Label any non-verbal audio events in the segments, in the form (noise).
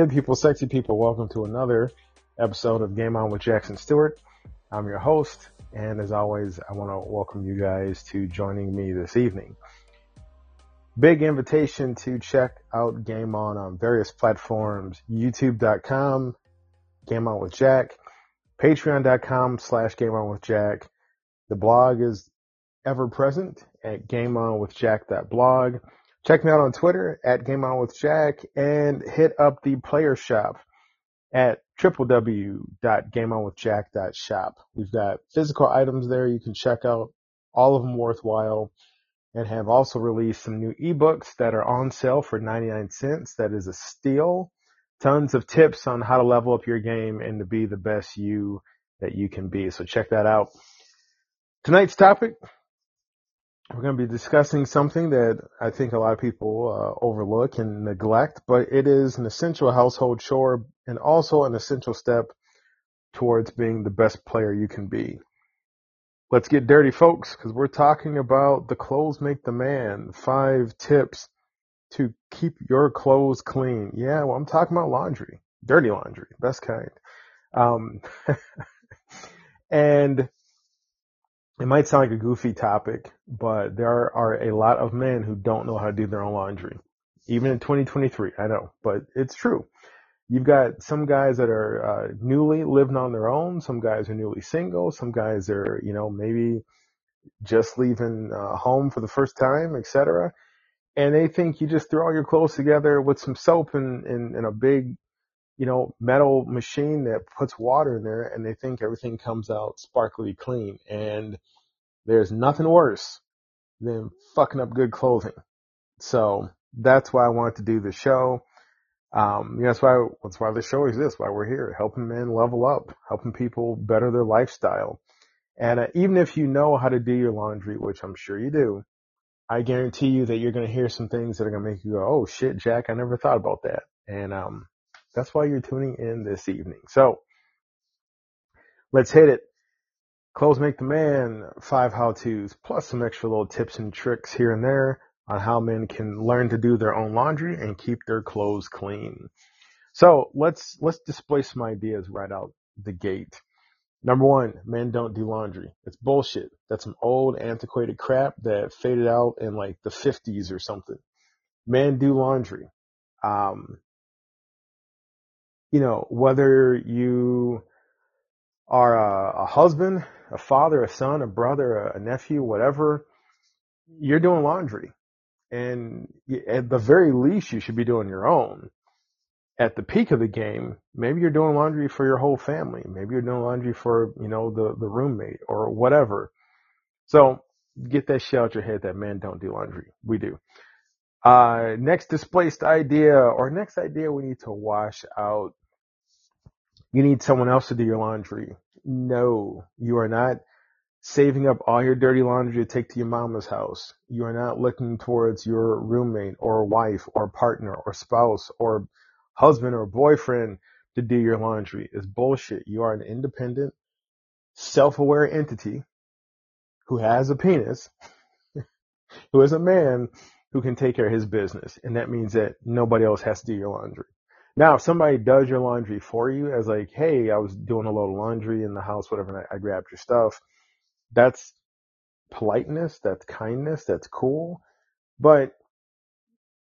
Good people, sexy people, welcome to another episode of Game On with Jackson Stewart. I'm your host, and as always, I want to welcome you guys to joining me this evening. Big invitation to check out Game On on various platforms, youtube.com, Game On with Jack, patreon.com slash Game On with Jack. The blog is ever present at gameonwithjack.blog. Check me out on Twitter at Game On with Jack and hit up the player shop at www.gameonwithjack.shop. We've got physical items there you can check out, all of them worthwhile, and have also released some new ebooks that are on sale for 99 cents. That is a steal. Tons of tips on how to level up your game and to be the best you that you can be. So check that out. Tonight's topic, we're going to be discussing something that I think a lot of people uh, overlook and neglect, but it is an essential household chore and also an essential step towards being the best player you can be. Let's get dirty, folks, because we're talking about the clothes make the man. Five tips to keep your clothes clean. Yeah, well, I'm talking about laundry, dirty laundry, best kind. Um, (laughs) and it might sound like a goofy topic, but there are a lot of men who don't know how to do their own laundry. Even in 2023, I know, but it's true. You've got some guys that are uh, newly living on their own. Some guys are newly single. Some guys are, you know, maybe just leaving uh, home for the first time, etc. And they think you just throw all your clothes together with some soap and in, in a big, you know, metal machine that puts water in there, and they think everything comes out sparkly clean. And there's nothing worse than fucking up good clothing. So that's why I wanted to do the show. Um, you know, that's why, that's why the show exists, why we're here, helping men level up, helping people better their lifestyle. And uh, even if you know how to do your laundry, which I'm sure you do, I guarantee you that you're going to hear some things that are going to make you go, oh shit, Jack, I never thought about that. And, um, that's why you're tuning in this evening. So let's hit it. Clothes make the man, five how to's, plus some extra little tips and tricks here and there on how men can learn to do their own laundry and keep their clothes clean. So let's, let's display some ideas right out the gate. Number one, men don't do laundry. It's bullshit. That's some old antiquated crap that faded out in like the 50s or something. Men do laundry. Um, you know, whether you are a, a husband, a father, a son, a brother, a, a nephew, whatever, you're doing laundry. And at the very least, you should be doing your own. At the peak of the game, maybe you're doing laundry for your whole family. Maybe you're doing laundry for, you know, the, the roommate or whatever. So get that shit out your head that men don't do laundry. We do. Uh, next displaced idea or next idea we need to wash out you need someone else to do your laundry. No, you are not saving up all your dirty laundry to take to your mama's house. You are not looking towards your roommate or wife or partner or spouse or husband or boyfriend to do your laundry. It's bullshit. You are an independent, self-aware entity who has a penis, (laughs) who is a man who can take care of his business. And that means that nobody else has to do your laundry. Now, if somebody does your laundry for you as like, hey, I was doing a load of laundry in the house, whatever, and I, I grabbed your stuff, that's politeness, that's kindness, that's cool. But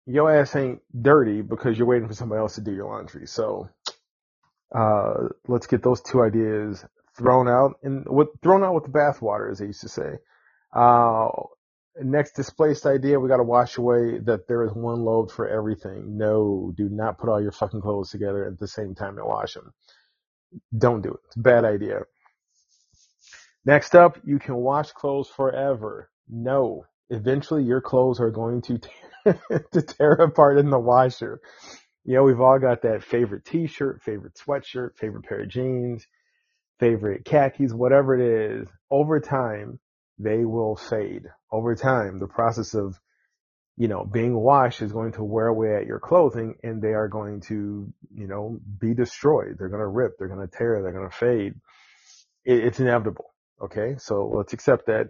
your ass ain't dirty because you're waiting for somebody else to do your laundry. So, uh, let's get those two ideas thrown out and with thrown out with the bathwater, as they used to say. Uh, next displaced idea, we got to wash away that there is one load for everything. No, do not put all your fucking clothes together at the same time and wash them. Don't do it. It's a bad idea. Next up, you can wash clothes forever. No, eventually your clothes are going to tear, (laughs) to tear apart in the washer. You know, we've all got that favorite t-shirt, favorite sweatshirt, favorite pair of jeans, favorite khakis, whatever it is. Over time, they will fade. Over time, the process of, you know, being washed is going to wear away at your clothing and they are going to, you know, be destroyed. They're going to rip. They're going to tear. They're going to fade. It, it's inevitable. Okay. So let's accept that.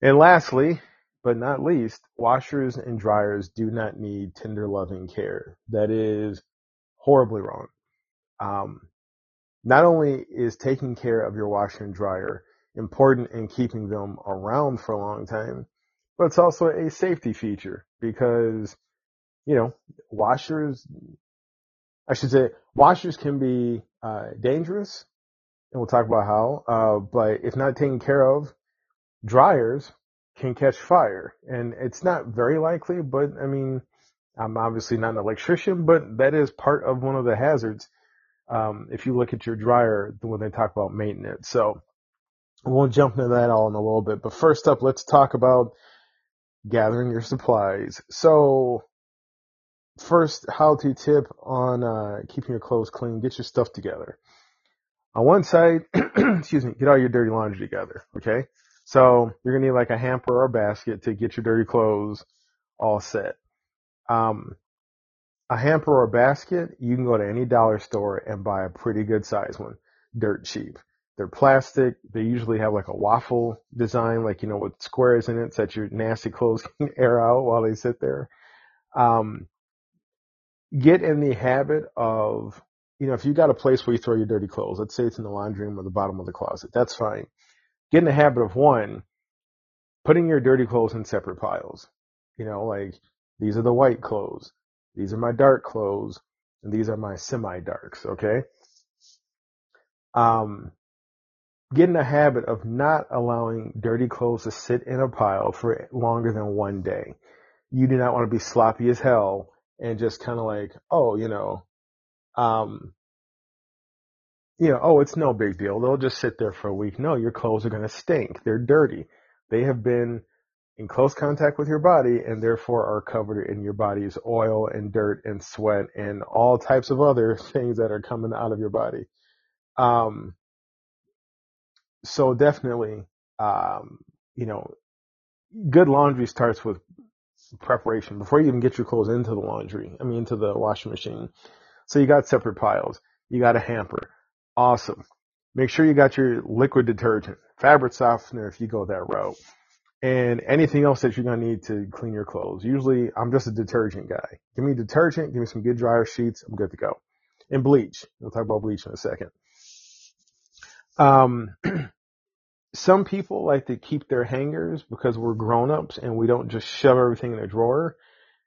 And lastly, but not least, washers and dryers do not need tender loving care. That is horribly wrong. Um, not only is taking care of your washer and dryer important in keeping them around for a long time, but it's also a safety feature because, you know, washers, I should say, washers can be uh, dangerous, and we'll talk about how, uh, but if not taken care of, dryers can catch fire. And it's not very likely, but I mean, I'm obviously not an electrician, but that is part of one of the hazards. Um, if you look at your dryer when they talk about maintenance. So we'll jump into that all in a little bit. But first up, let's talk about gathering your supplies. So first, how to tip on uh, keeping your clothes clean. Get your stuff together. On one side, (clears throat) excuse me, get all your dirty laundry together. Okay. So you're gonna need like a hamper or a basket to get your dirty clothes all set. Um, a hamper or a basket, you can go to any dollar store and buy a pretty good size one, dirt cheap. They're plastic. They usually have like a waffle design, like, you know, with squares in it so that your nasty clothes (laughs) can air out while they sit there. Um, get in the habit of, you know, if you got a place where you throw your dirty clothes, let's say it's in the laundry room or the bottom of the closet, that's fine get in the habit of one, putting your dirty clothes in separate piles. You know, like these are the white clothes, these are my dark clothes, and these are my semi darks, okay? Um, get in the habit of not allowing dirty clothes to sit in a pile for longer than one day. You do not want to be sloppy as hell and just kind of like, oh, you know, um, you know, oh, it's no big deal. They'll just sit there for a week. No, your clothes are going to stink. They're dirty. They have been in close contact with your body and therefore are covered in your body's oil and dirt and sweat and all types of other (laughs) things that are coming out of your body. Um, so definitely, um, you know, good laundry starts with preparation before you even get your clothes into the laundry. I mean, into the washing machine. So you got separate piles. You got a hamper Awesome. Make sure you got your liquid detergent, fabric softener if you go that route, and anything else that you're going to need to clean your clothes. Usually I'm just a detergent guy. Give me detergent, give me some good dryer sheets, I'm good to go. And bleach. We'll talk about bleach in a second. Um, (clears throat) some people like to keep their hangers because we're grown-ups and we don't just shove everything in a drawer.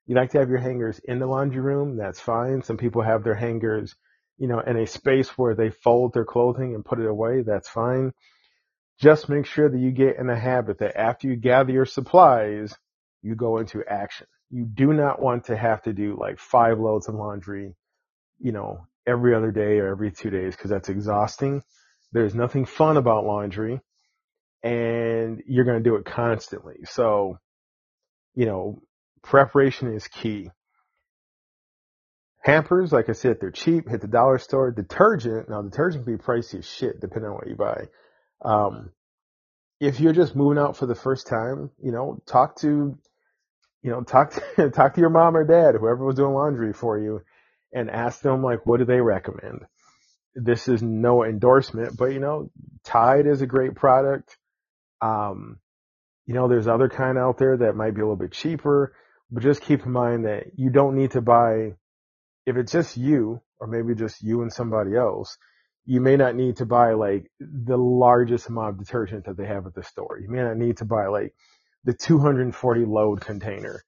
You like to have your hangers in the laundry room, that's fine. Some people have their hangers you know, in a space where they fold their clothing and put it away, that's fine. Just make sure that you get in the habit that after you gather your supplies, you go into action. You do not want to have to do like five loads of laundry, you know, every other day or every two days because that's exhausting. There's nothing fun about laundry and you're going to do it constantly. So, you know, preparation is key. Hampers, like I said, they're cheap. Hit the dollar store. Detergent, now detergent can be pricey as shit depending on what you buy. Um, if you're just moving out for the first time, you know, talk to, you know, talk (laughs) to, talk to your mom or dad, whoever was doing laundry for you, and ask them like, what do they recommend? This is no endorsement, but you know, Tide is a great product. Um, you know, there's other kind out there that might be a little bit cheaper, but just keep in mind that you don't need to buy if it's just you, or maybe just you and somebody else, you may not need to buy like the largest amount of detergent that they have at the store. You may not need to buy like the 240 load container.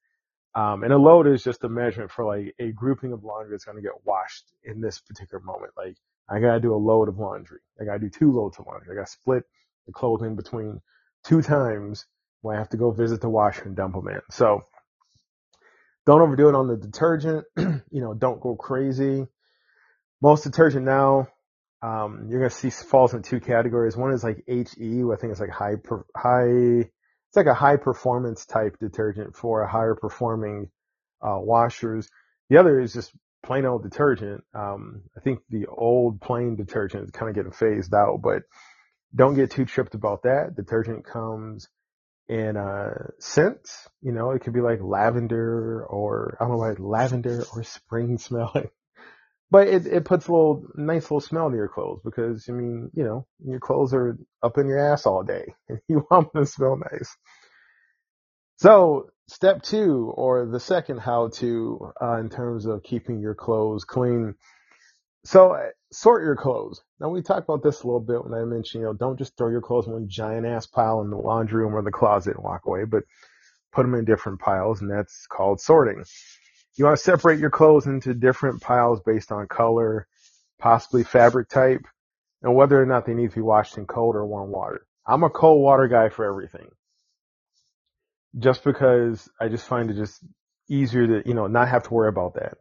Um, and a load is just a measurement for like a grouping of laundry that's going to get washed in this particular moment. Like I got to do a load of laundry. I got to do two loads of laundry. I got to split the clothing between two times when I have to go visit the washer and dump them in. So don't overdo it on the detergent. (clears throat) you know, don't go crazy. Most detergent now, um, you're gonna see falls in two categories. One is like HE, I think it's like high, per, high, it's like a high performance type detergent for a higher performing uh, washers. The other is just plain old detergent. Um, I think the old plain detergent is kind of getting phased out, but don't get too tripped about that. Detergent comes in uh, scents. You know, it could be like lavender or I don't know, like lavender or spring (laughs) smelling. But it, it puts a little nice little smell to your clothes because I mean, you know, your clothes are up in your ass all day (laughs) and you want them to smell nice. So step two or the second how to uh, in terms of keeping your clothes clean. So uh, sort your clothes. Now we talked about this a little bit when I mentioned, you know, don't just throw your clothes in one giant ass pile in the laundry room or the closet and walk away, but put them in different piles and that's called sorting. You want to separate your clothes into different piles based on color, possibly fabric type, and whether or not they need to be washed in cold or warm water. I'm a cold water guy for everything. Just because I just find it just easier to, you know, not have to worry about that.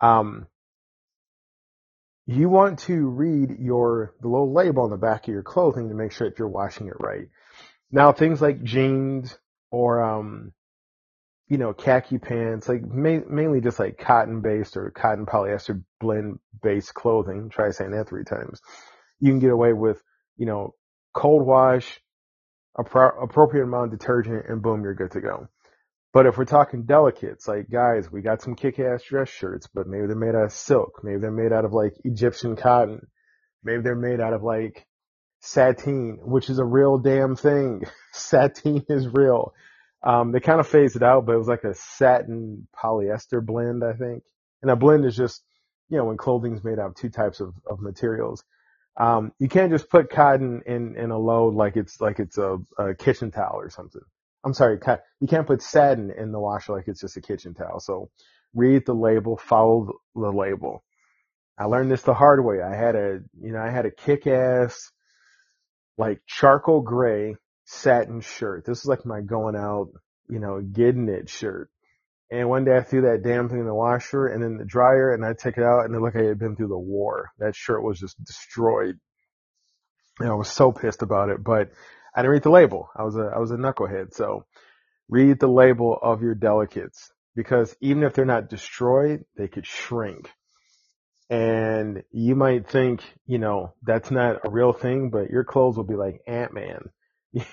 Um, you want to read your, the little label on the back of your clothing to make sure that you're washing it right. Now, things like jeans or, um, you know, khaki pants, like ma- mainly just like cotton based or cotton polyester blend based clothing. Try saying that three times. You can get away with, you know, cold wash, pro- appropriate amount of detergent, and boom, you're good to go. But if we're talking delicates, like guys, we got some kick-ass dress shirts, but maybe they're made out of silk. Maybe they're made out of like Egyptian cotton. Maybe they're made out of like sateen, which is a real damn thing. (laughs) sateen is real. Um, they kind of phased it out, but it was like a satin polyester blend, I think. And a blend is just, you know, when clothing's made out of two types of, of materials. Um, you can't just put cotton in, in a load like it's, like it's a, a kitchen towel or something. I'm sorry, you can't put satin in the washer like it's just a kitchen towel. So read the label, follow the label. I learned this the hard way. I had a, you know, I had a kick ass, like charcoal gray satin shirt. This is like my going out, you know, getting it shirt. And one day I threw that damn thing in the washer and in the dryer and I took it out and it looked like it had been through the war. That shirt was just destroyed. And I was so pissed about it, but I didn't read the label. I was a, I was a knucklehead. So read the label of your delicates because even if they're not destroyed, they could shrink. And you might think, you know, that's not a real thing, but your clothes will be like Ant-Man (laughs)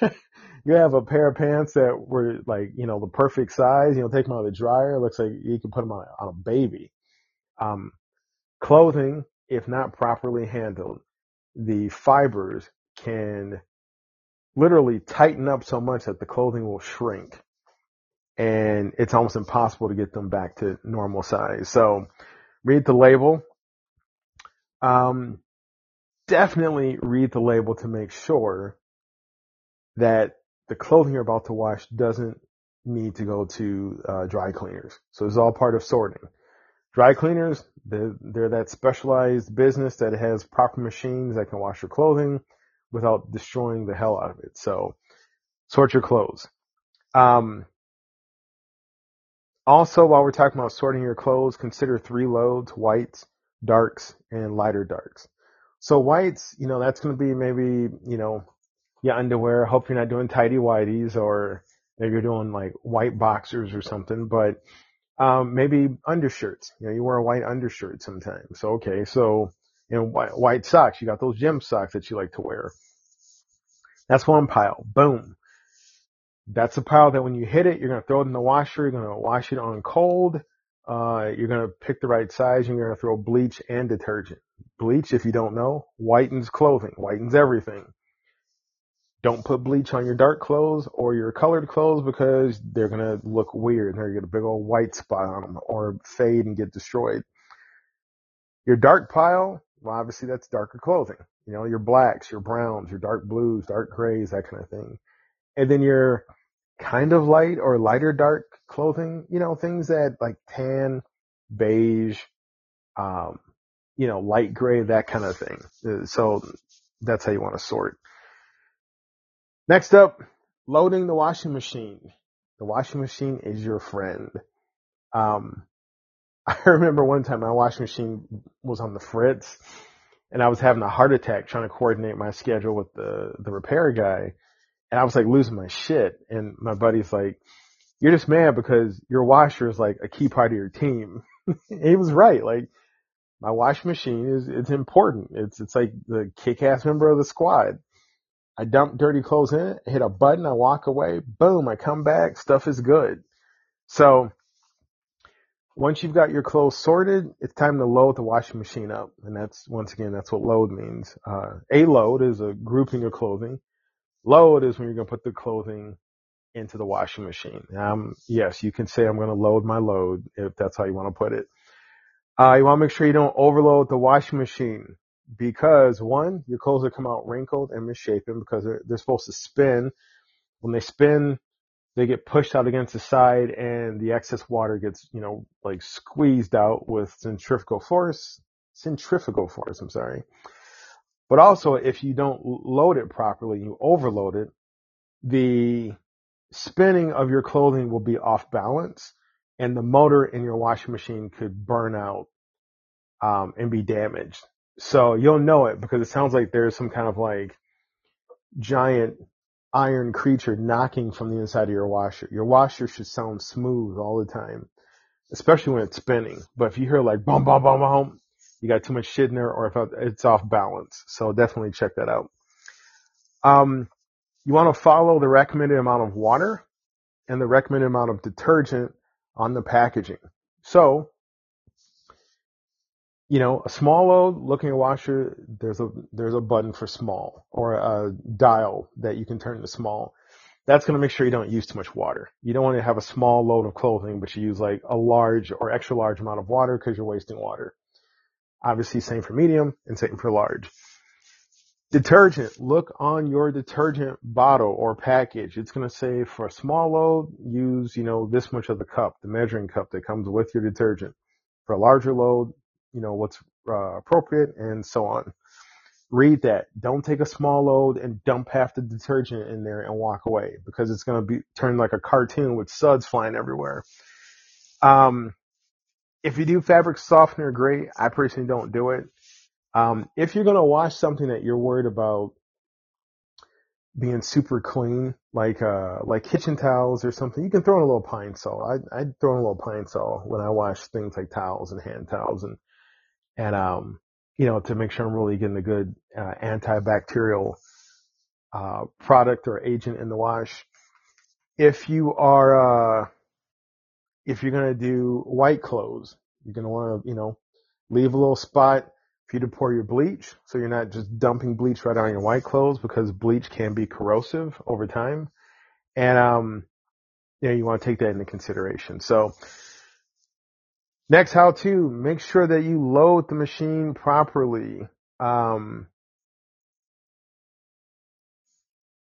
(laughs) you have a pair of pants that were like, you know, the perfect size, you know, take them out of the dryer. It looks like you can put them on, on a baby. Um, clothing, if not properly handled, the fibers can literally tighten up so much that the clothing will shrink and it's almost impossible to get them back to normal size. So read the label. Um, definitely read the label to make sure that the clothing you're about to wash doesn't need to go to uh, dry cleaners. So it's all part of sorting. Dry cleaners, they're, they're that specialized business that has proper machines that can wash your clothing without destroying the hell out of it. So sort your clothes. Um, also, while we're talking about sorting your clothes, consider three loads, whites, darks, and lighter darks. So whites, you know, that's going to be maybe, you know, your underwear. Hope you're not doing tidy whities or maybe you're doing like white boxers or something, but, um, maybe undershirts. You know, you wear a white undershirt sometimes. So, okay. So, you know, white, white socks. You got those gym socks that you like to wear. That's one pile. Boom. That's a pile that when you hit it, you're to throw it in the washer. You're to wash it on cold. Uh, you're to pick the right size and you're to throw bleach and detergent. Bleach, if you don't know, whitens clothing, whitens everything. Don't put bleach on your dark clothes or your colored clothes because they're gonna look weird. And they're gonna get a big old white spot on them or fade and get destroyed. Your dark pile, well, obviously that's darker clothing. You know, your blacks, your browns, your dark blues, dark grays, that kind of thing. And then your kind of light or lighter dark clothing, you know, things that like tan, beige, um, you know, light gray, that kind of thing. Uh, so that's how you want to sort. Next up, loading the washing machine. The washing machine is your friend. Um, (laughs) I remember one time my washing machine was on the fritz and I was having a heart attack trying to coordinate my schedule with the, the repair guy. And I was like losing my shit. And my buddy's like, you're just mad because your washer is like a key part of your team. (laughs) he was right. Like my washing machine is, it's important. It's, it's like the kick ass member of the squad. I dump dirty clothes in it, hit a button, I walk away, boom, I come back, stuff is good. So once you've got your clothes sorted, it's time to load the washing machine up. And that's, once again, that's what load means. Uh, a load is a grouping of clothing. Load is when you're going to put the clothing into the washing machine. Um, yes, you can say I'm going to load my load if that's how you want to put it. Uh, you want to make sure you don't overload the washing machine because one, your clothes will come out wrinkled and misshapen because they're, they're supposed to spin. When they spin, they get pushed out against the side and the excess water gets, you know, like squeezed out with centrifugal force, centrifugal force, I'm sorry. But also if you don't load it properly, you overload it, the spinning of your clothing will be off balance and the motor in your washing machine could burn out um, and be damaged. So you'll know it because it sounds like there's some kind of like giant iron creature knocking from the inside of your washer. Your washer should sound smooth all the time, especially when it's spinning. But if you hear like boom, boom, boom, boom, you got too much shit in there or if it's off balance. So definitely check that out. Um, you want to follow the recommended amount of water and the recommended amount of detergent on the packaging. So you know, a small load looking at washer, there's a there's a button for small or a dial that you can turn to small. That's going to make sure you don't use too much water. You don't want to have a small load of clothing, but you use like a large or extra large amount of water because you're wasting water. Obviously, same for medium and same for large. Detergent. Look on your detergent bottle or package. It's going to say for a small load, use, you know, this much of the cup, the measuring cup that comes with your detergent. For a larger load, you know, what's uh, appropriate and so on. Read that. Don't take a small load and dump half the detergent in there and walk away because it's going to be turn like a cartoon with suds flying everywhere. Um, if you do fabric softener, great. I personally don't do it. Um, if you're going to wash something that you're worried about being super clean, like uh, like kitchen towels or something, you can throw in a little pine sol. I I throw in a little pine sol when I wash things like towels and hand towels and and um, you know, to make sure I'm really getting a good uh, antibacterial uh, product or agent in the wash. If you are, uh, if you're gonna do white clothes, you're gonna want to, you know, leave a little spot for you to pour your bleach, so you're not just dumping bleach right on your white clothes because bleach can be corrosive over time, and um, you know, you want to take that into consideration. So Next how to, make sure that you load the machine properly. Um,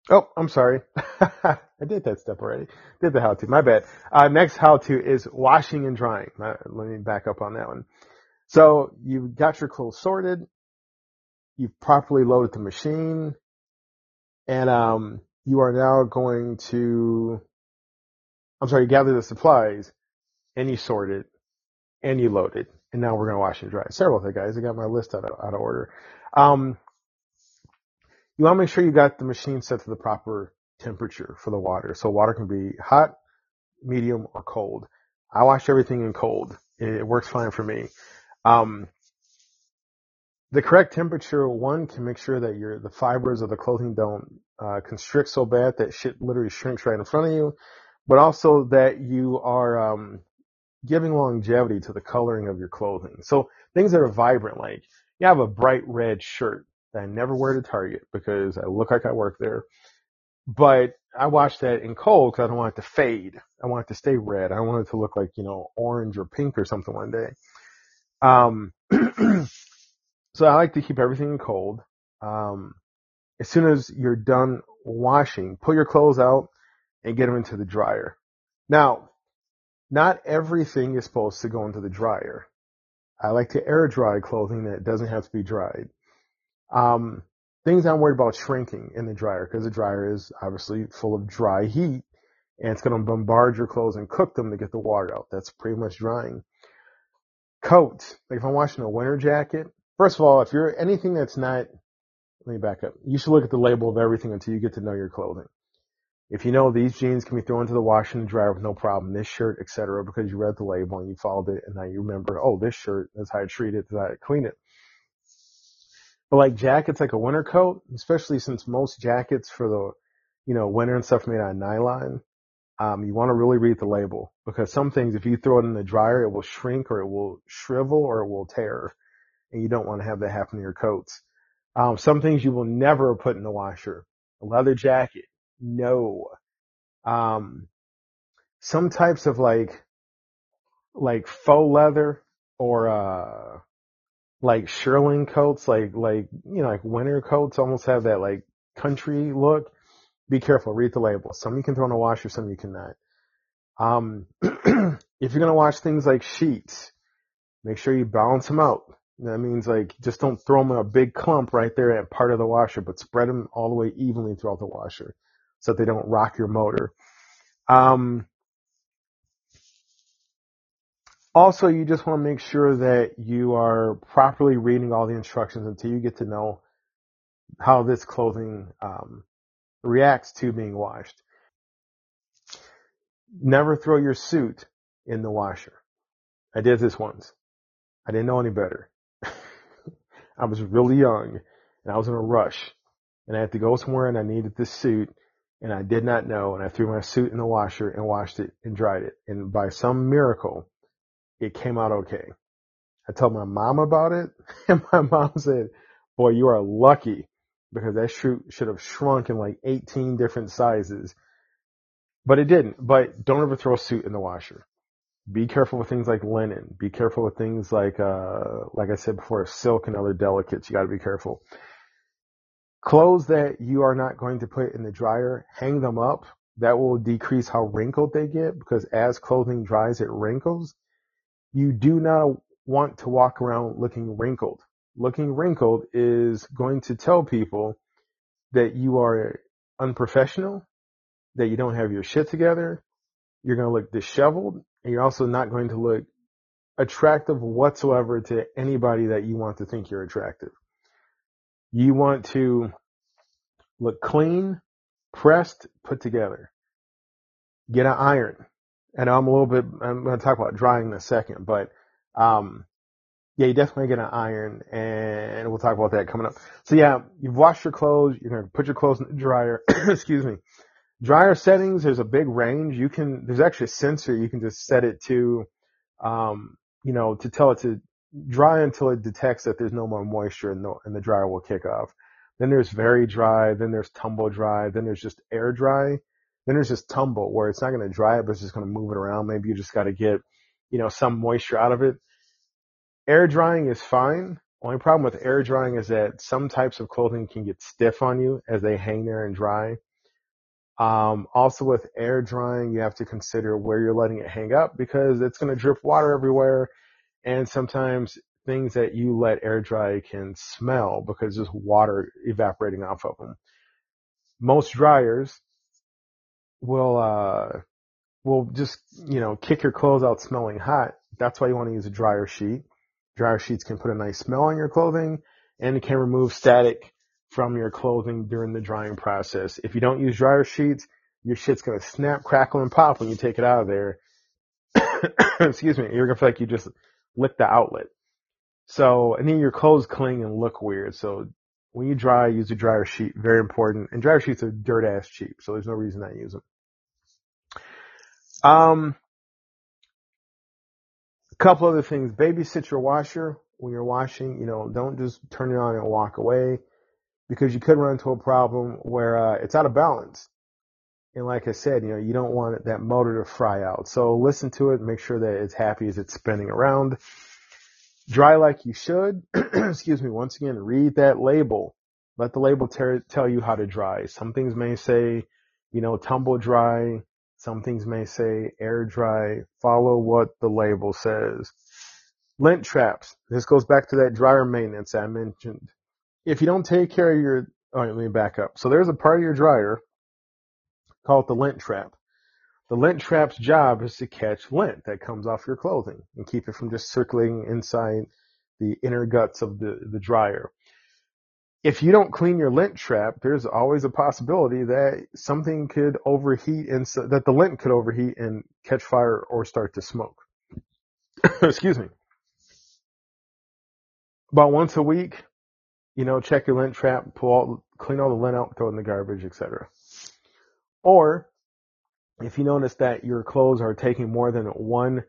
oh, I'm sorry. (laughs) I did that step already. Did the how to, my bad. Uh, next how to is washing and drying. Uh, let me back up on that one. So you've got your clothes sorted. You've properly loaded the machine and, um, you are now going to, I'm sorry, gather the supplies and you sort it and you load it. And now we're going to wash and dry. About that, guys. I got my list out of, out of order. Um, you want to make sure you got the machine set to the proper temperature for the water. So water can be hot, medium, or cold. I wash everything in cold. It works fine for me. Um, the correct temperature, one, can make sure that your the fibers of the clothing don't uh, constrict so bad that shit literally shrinks right in front of you, but also that you are um, giving longevity to the coloring of your clothing. So things that are vibrant, like you have a bright red shirt that I never wear to Target because I look like I work there. But I wash that in cold because I don't want it to fade. I want it to stay red. I don't want it to look like, you know, orange or pink or something one day. Um, (clears throat) so I like to keep everything cold. Um, as soon as you're done washing, pull your clothes out and get them into the dryer. Now, not everything is supposed to go into the dryer. I like to air dry clothing that doesn't have to be dried. Um, things I'm worried about shrinking in the dryer because the dryer is obviously full of dry heat and it's going to bombard your clothes and cook them to get the water out. That's pretty much drying. Coats. Like if I'm washing a winter jacket, first of all, if you're anything that's not, let me back up. You should look at the label of everything until you get to know your clothing. If you know these jeans can be thrown into the washer and dryer with no problem, this shirt, etc., because you read the label and you followed it, and now you remember, oh, this shirt, that's how I treat it, how I clean it. But like jackets, like a winter coat, especially since most jackets for the, you know, winter and stuff made out of nylon, um, you want to really read the label because some things, if you throw it in the dryer, it will shrink or it will shrivel or it will tear, and you don't want to have that happen to your coats. Um, some things you will never put in the washer. A leather jacket, no. Um, some types of like, like faux leather or, uh, like shearling coats, like, like, you know, like winter coats almost have that like country look. Be careful. Read the label. Some you can throw in a washer, some you cannot. Um, (clears throat) if you're going to wash things like sheets, make sure you balance them out. That means like just don't throw them in a big clump right there at part of the washer, but spread them all the way evenly throughout the washer so that they don't rock your motor. Um, also, you just want to make sure that you are properly reading all the instructions until you get to know how this clothing um, reacts to being washed. Never throw your suit in the washer. I did this once. I didn't know any better. (laughs) I was really young and I was in a rush and I had to go somewhere and I needed this suit and I did not know, and I threw my suit in the washer and washed it and dried it. And by some miracle, it came out okay. I told my mom about it, (laughs) and my mom said, boy, you are lucky because that suit should have shrunk in like 18 different sizes. But it didn't. But don't ever throw a suit in the washer. Be careful with things like linen. Be careful with things like, uh, like I said before, silk and other delicates. You gotta be careful. Clothes that you are not going to put in the dryer, hang them up. That will decrease how wrinkled they get because as clothing dries, it wrinkles. You do not want to walk around looking wrinkled. Looking wrinkled is going to tell people that you are unprofessional, that you don't have your shit together, you're going to look disheveled, and you're also not going to look attractive whatsoever to anybody that you want to think you're attractive. You want to look clean, pressed, put together. Get an iron. And I'm a little bit, I'm going to talk about drying in a second, but, um, yeah, you definitely get an iron and we'll talk about that coming up. So yeah, you've washed your clothes, you're going to put your clothes in the dryer. (coughs) Excuse me. Dryer settings, there's a big range. You can, there's actually a sensor you can just set it to, um, you know, to tell it to dry until it detects that there's no more moisture and, the, and the dryer will kick off. Then there's very dry, then there's tumble dry, then there's just air dry, then there's just tumble where it's not going to dry it, but it's just going to move it around. Maybe you just got to get, you know, some moisture out of it. Air drying is fine. Only problem with air drying is that some types of clothing can get stiff on you as they hang there and dry. Um, also with air drying, you have to consider where you're letting it hang up because it's going to drip water everywhere and sometimes things that you let air dry can smell because there's water evaporating off of them. Most dryers will, uh, will just, you know, kick your clothes out smelling hot. That's why you want to use a dryer sheet. Dryer sheets can put a nice smell on your clothing and it can remove static from your clothing during the drying process. If you don't use dryer sheets, your shit's gonna snap, crackle, and pop when you take it out of there. (coughs) Excuse me. You're gonna feel like you just lick the outlet. So, and then your clothes cling and look weird. So when you dry, use a dryer sheet. Very important. And dryer sheets are dirt ass cheap. So there's no reason not to use them. Um, a couple other things. Babysit your washer when you're washing. You know, don't just turn it on and walk away because you could run into a problem where uh, it's out of balance. And like I said, you know, you don't want that motor to fry out. So listen to it, make sure that it's happy as it's spinning around. Dry like you should. (clears throat) Excuse me. Once again, read that label. Let the label ter- tell you how to dry. Some things may say, you know, tumble dry. Some things may say air dry. Follow what the label says. Lint traps. This goes back to that dryer maintenance I mentioned. If you don't take care of your, all right, let me back up. So there's a part of your dryer called the lint trap. The lint trap's job is to catch lint that comes off your clothing and keep it from just circulating inside the inner guts of the, the dryer. If you don't clean your lint trap, there's always a possibility that something could overheat and so, that the lint could overheat and catch fire or start to smoke. (coughs) Excuse me. About once a week, you know, check your lint trap, pull all, clean all the lint out, throw it in the garbage, etc. Or if you notice that your clothes are taking more than one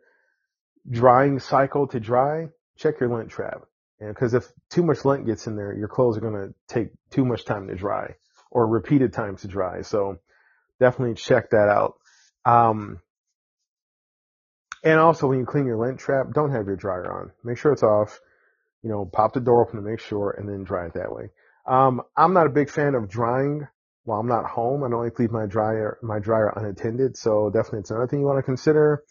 drying cycle to dry, check your lint trap. Because if too much lint gets in there, your clothes are going to take too much time to dry or repeated times to dry. So definitely check that out. Um, and also when you clean your lint trap, don't have your dryer on. Make sure it's off. You know, pop the door open to make sure and then dry it that way. Um, I'm not a big fan of drying while I'm not home, I don't leave my dryer my dryer unattended. So definitely it's another thing you want to consider.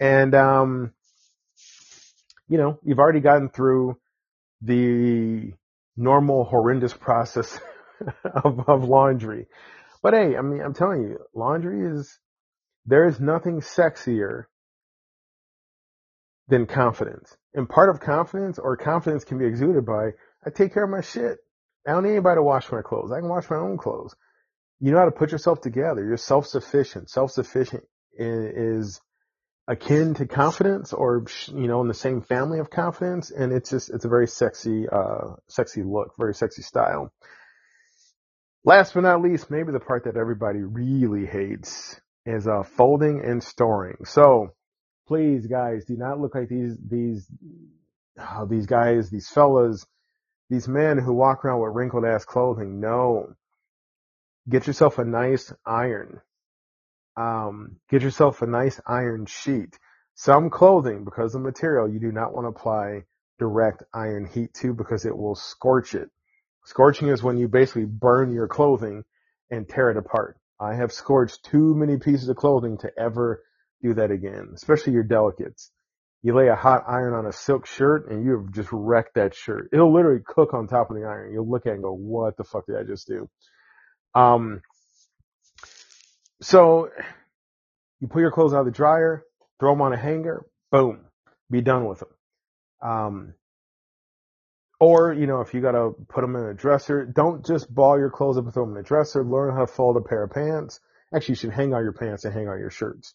And um, you know, you've already gotten through the normal horrendous process (laughs) of, of laundry. But hey, I mean, I'm telling you, laundry is there is nothing sexier than confidence. And part of confidence or confidence can be exuded by I take care of my shit. I don't need anybody to wash my clothes. I can wash my own clothes. You know how to put yourself together. You're self-sufficient. Self-sufficient is akin to confidence or, you know, in the same family of confidence. And it's just, it's a very sexy, uh, sexy look, very sexy style. Last but not least, maybe the part that everybody really hates is, uh, folding and storing. So please guys, do not look like these, these, uh, these guys, these fellas these men who walk around with wrinkled ass clothing. No. Get yourself a nice iron. Um, get yourself a nice iron sheet. Some clothing, because of material, you do not want to apply direct iron heat to because it will scorch it. Scorching is when you basically burn your clothing and tear it apart. I have scorched too many pieces of clothing to ever do that again, especially your delicates. You lay a hot iron on a silk shirt and you have just wrecked that shirt. It'll literally cook on top of the iron. You'll look at it and go, what the fuck did I just do? Um, so you put your clothes out of the dryer, throw them on a hanger, boom, be done with them. Um, or, you know, if you gotta put them in a dresser, don't just ball your clothes up and throw them in a dresser. Learn how to fold a pair of pants. Actually, you should hang out your pants and hang out your shirts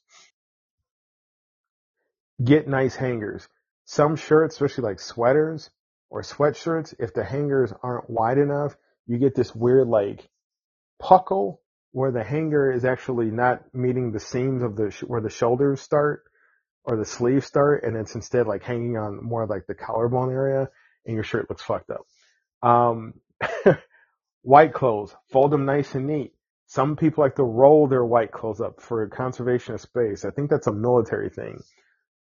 get nice hangers. Some shirts, especially like sweaters or sweatshirts, if the hangers aren't wide enough, you get this weird like puckle where the hanger is actually not meeting the seams of the where the shoulders start or the sleeves start, and it's instead like hanging on more like the collarbone area, and your shirt looks fucked up. Um, (laughs) white clothes, fold them nice and neat. Some people like to roll their white clothes up for conservation of space. I think that's a military thing.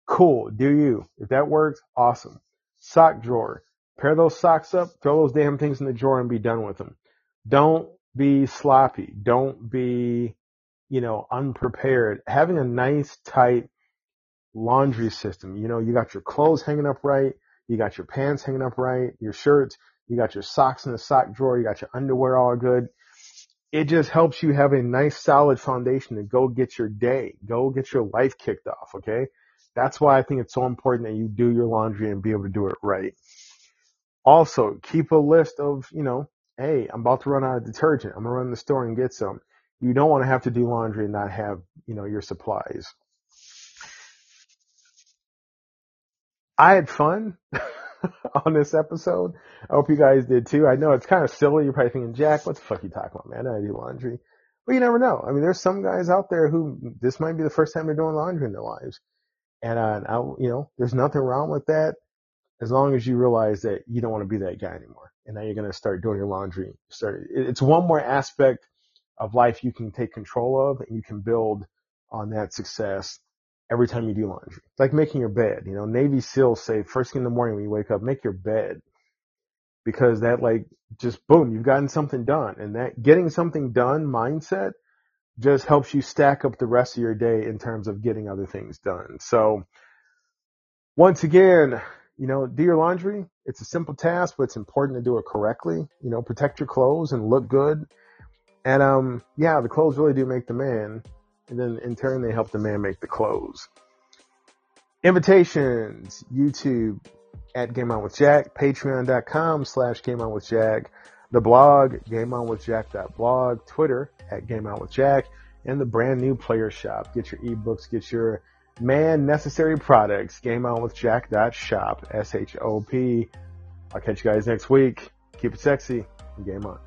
Cool. Do you? If that works, awesome. Sock drawer. Pair those socks up, throw those damn things in the drawer and be done with them. Don't be sloppy. Don't be, you know, unprepared. Having a nice, tight laundry system. You know, you got your clothes hanging up right. You got your pants hanging up right. Your shirts. You got your socks in the sock drawer. You got your underwear all good it just helps you have a nice solid foundation to go get your day, go get your life kicked off. Okay. That's why I think it's so important that you do your laundry and be able to do it right. Also, keep a list of, you know, hey, I'm about to run out of detergent. I'm going to run to the store and get some. You don't want to have to do laundry and not have, you know, your supplies. I had fun (laughs) on this episode. I hope you guys did too. I know it's kind of silly. You're probably thinking, Jack, what the fuck are you talking about, man? I do laundry. But you never know. I mean, there's some guys out there who this might be the first time they're doing laundry in their lives. And, uh, I, you know, there's nothing wrong with that as long as you realize that you don't want to be that guy anymore. And now you're going to start doing your laundry. Start, it's one more aspect of life you can take control of and you can build on that success every time you do laundry. It's like making your bed. You know, Navy SEALs say first thing in the morning when you wake up, make your bed. Because that like just boom, you've gotten something done. And that getting something done mindset just helps you stack up the rest of your day in terms of getting other things done. So once again, you know, do your laundry. It's a simple task, but it's important to do it correctly. You know, protect your clothes and look good. And um, yeah, the clothes really do make the man, and then in turn they help the man make the clothes. Invitations, YouTube at Game On with Jack, Patreon.com slash Game On with Jack, the blog GameOnWithJack.blog, Twitter at Game On with Jack, and the brand new Player Shop. Get your ebooks, get your man necessary products. GameOnWithJack.shop, S H O P. I'll catch you guys next week. Keep it sexy and game on.